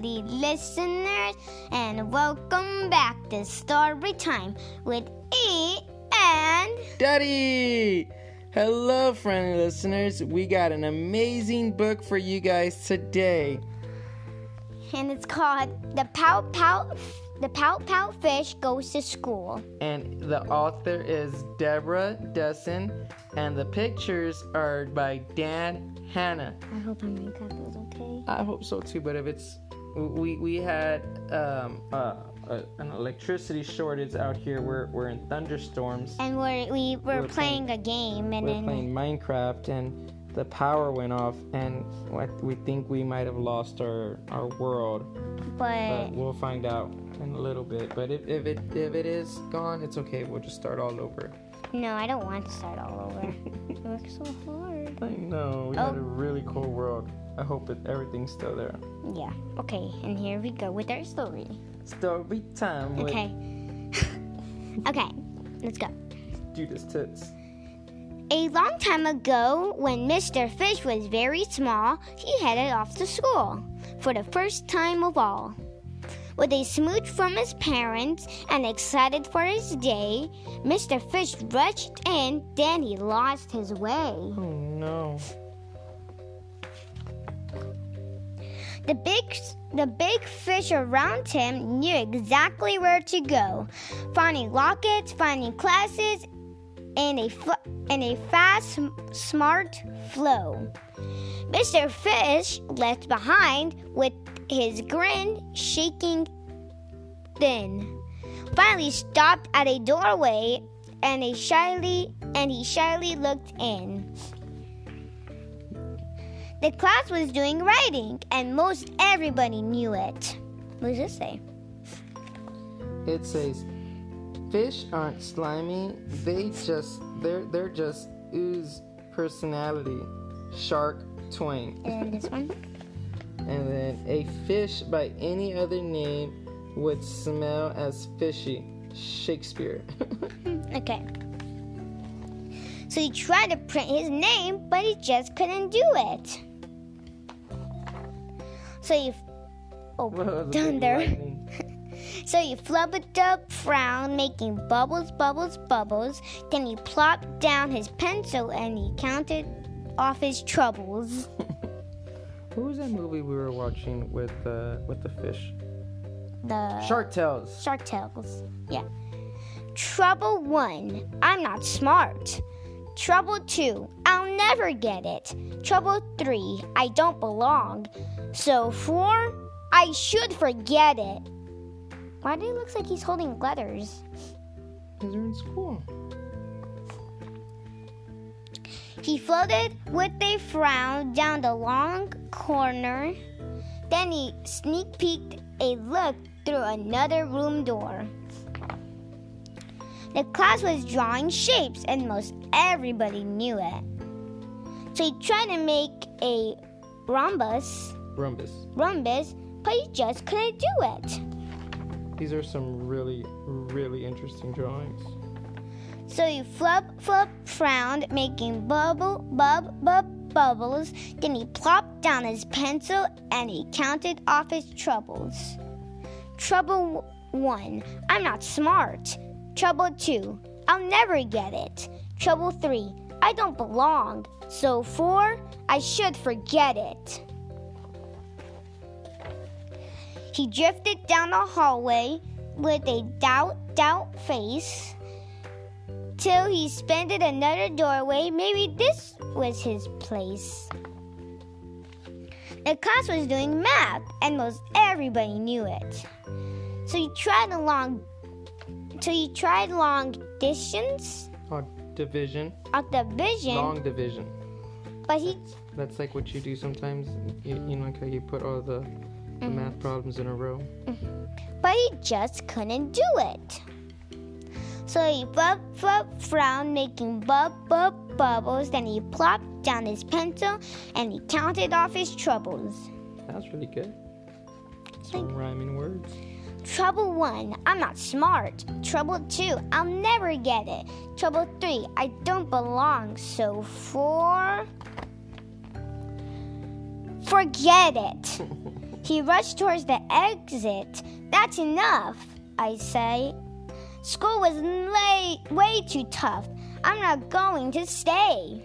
lovely listeners, and welcome back to Story Time with E and Daddy! Hello, friendly listeners. We got an amazing book for you guys today. and it's called The Pout Pout The Pout Pout Fish Goes to School. And the author is Deborah Diesen, and the pictures are by Dan Hanna. I hope my makeup is okay. I hope so too, but if it's we we had um, uh, uh, an electricity shortage out here. We're we're in thunderstorms. And we're, we were We're playing, a game, and We're playing Minecraft, and the power went off, and we think we might have lost our our world. but But we'll find out in a little bit. But if, if it if it is gone, it's okay. We'll just start all over. no, I don't want to start all over. it works so hard. I know we had Oh. a really cool world. I hope everything's still there. Yeah. Okay, and here we go with our story. Story time with Okay. okay, let's go. Judas Tits. A long time ago, when Mr. Fish was very small, he headed off to school for the first time of all. With a smooch from his parents and excited for his day, Mr. Fish rushed in, then he lost his way. Oh no. The big the big fish around him knew exactly where to go, finding lockets, finding classes, in a fl- in a fast, smart flow. Mr. Fish left behind with his grin shaking thin. Finally stopped at a doorway and a shyly and he shyly looked in. The class was doing writing, and most everybody knew it. What does it say? It says, "Fish aren't slimy. They just they're they're just ooze personality. Shark Twain." And this one? And then a fish by any other name would smell as fishy. Shakespeare. Okay. So he tried to print his name, but he just couldn't do it. So he, oh, thunder. So he flubbered up, frowned, making bubbles, bubbles, bubbles. Then he plopped down his pencil and he counted off his troubles. What was that movie we were watching with uh, with the fish? The Shark Tales. Shark Tales. Yeah. Trouble one, I'm not smart. Trouble two, I'll never get it. Trouble three, I don't belong. So four, I should forget it. Why do it look like he's holding letters? Because they're in school. He floated with a frown down the long corner. Then he sneak peeked a look through another room door. The class was drawing shapes, and most everybody knew it. So he tried to make a rhombus, Rhombus. rhombus, but he just couldn't do it. These are some really, really interesting drawings. So he flub, flub, frowned, making bubble, bub, bub, bubbles. Then he plopped down his pencil and he counted off his troubles. Trouble one, I'm not smart. Trouble two, I'll never get it. Trouble three, I don't belong. So four, I should forget it. He drifted down the hallway with a doubt, doubt face till he spotted another doorway. Maybe this was his place. The class was doing math, and most everybody knew it. So he tried long, so he tried long distance division. of the vision, Long division. but he That's like what you do sometimes. You, you know, like how you put all the, the mm-hmm. math problems in a row. Mm-hmm. but he just couldn't do it. So he flub, flub, frowned, making bub, bub, bubbles. Then he plopped down his pencil and he counted off his troubles. That was really good. Some rhyming words. Trouble one, I'm not smart. Trouble two, I'll never get it. Trouble three, I don't belong. So four, forget it. He rushed towards the exit. That's enough, I say. School was late, way too tough. I'm not going to stay.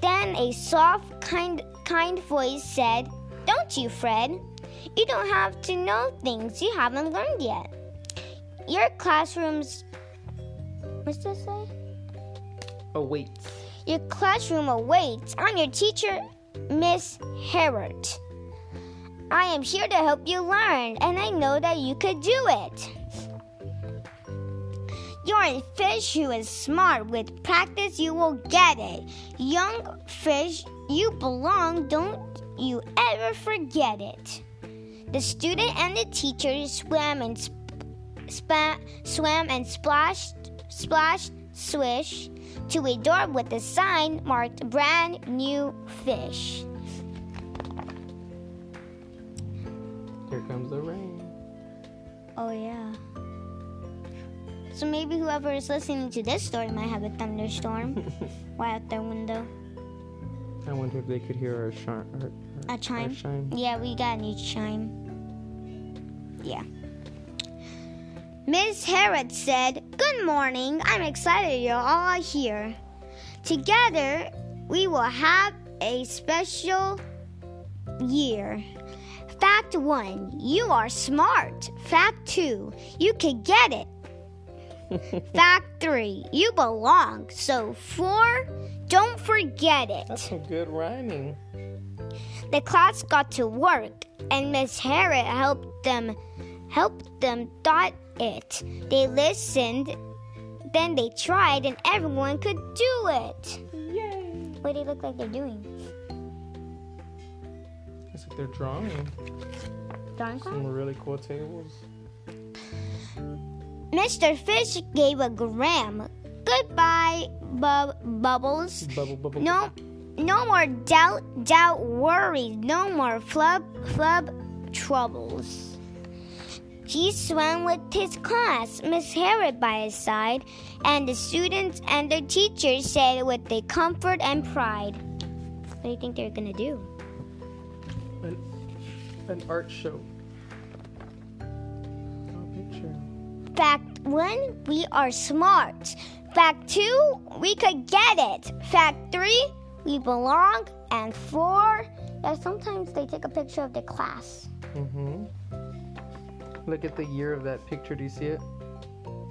Then a soft, kind, kind voice said, Don't you, Fred? You don't have to know things you haven't learned yet. Your classroom's. What's this say? Awaits. Your classroom awaits. I'm your teacher, Miss Harrod. I am here to help you learn, and I know that you could do it. You're a fish who is smart. With practice, you will get it. Young fish, you belong. Don't you ever forget it. The student and the teacher swam and sp- swam and splashed, splashed, swish to a door with a sign marked "Brand New Fish." Here comes the rain. Oh yeah. So maybe whoever is listening to this story might have a thunderstorm right out their window. I wonder if they could hear our, our A chime? Chime. Yeah, we got a new chime. Yeah. Miss Harrod said, Good morning. I'm excited you're all here. Together, we will have a special year. Fact one, you are smart. Fact two, you can get it. Fact three, you belong. So four, don't forget it. That's some good rhyming. The class got to work, and Miss Harriet helped them helped them dot it. They listened, then they tried, and everyone could do it. Yay! What do they look like they're doing? It's like they're drawing Drawing class? some really cool tables. Mr. Fish gave a gram. Goodbye, bub- Bubbles. Bubble, bubble. No, no more doubt, doubt, worries. No more flub, flub, troubles. He swam with his class, Miss Harrod by his side, and the students and their teachers said with a comfort and pride. What do you think they're gonna do? An, an art show. Picture. Fact one, we are smart. Fact two, we could get it. Fact three, we belong. And four, yeah, sometimes they take a picture of the class. Mm-hmm. Look at the year of that picture. Do you see it?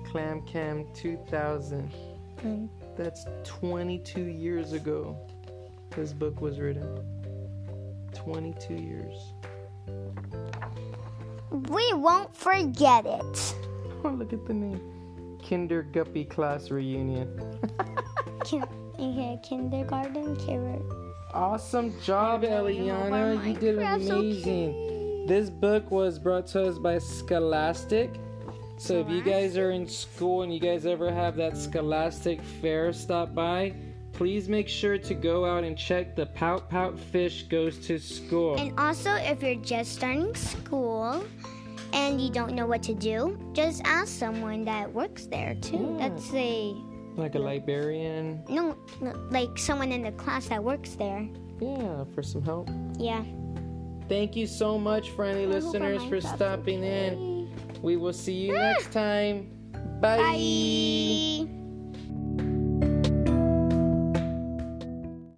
Clam Cam 2000. Mm. That's 22 years ago. This book was written. 22 years. We won't forget it. Oh, look at the name. Kinder Guppy Class Reunion. Kin- yeah, kindergarten carrot. Awesome job, Eliana. You did amazing. okay. This book was brought to us by Scholastic. So if you guys are in school and you guys ever have that Scholastic fair stop by, please make sure to go out and check the Pout Pout Fish Goes to School. And also, if you're just starting school and you don't know what to do, just ask someone that works there too. Yeah. That's a like a librarian. no, no, like someone in the class that works there. Yeah, for some help. Yeah. Thank you so much, friendly listeners, for stopping in. We will see you ah. next time. Bye. Bye.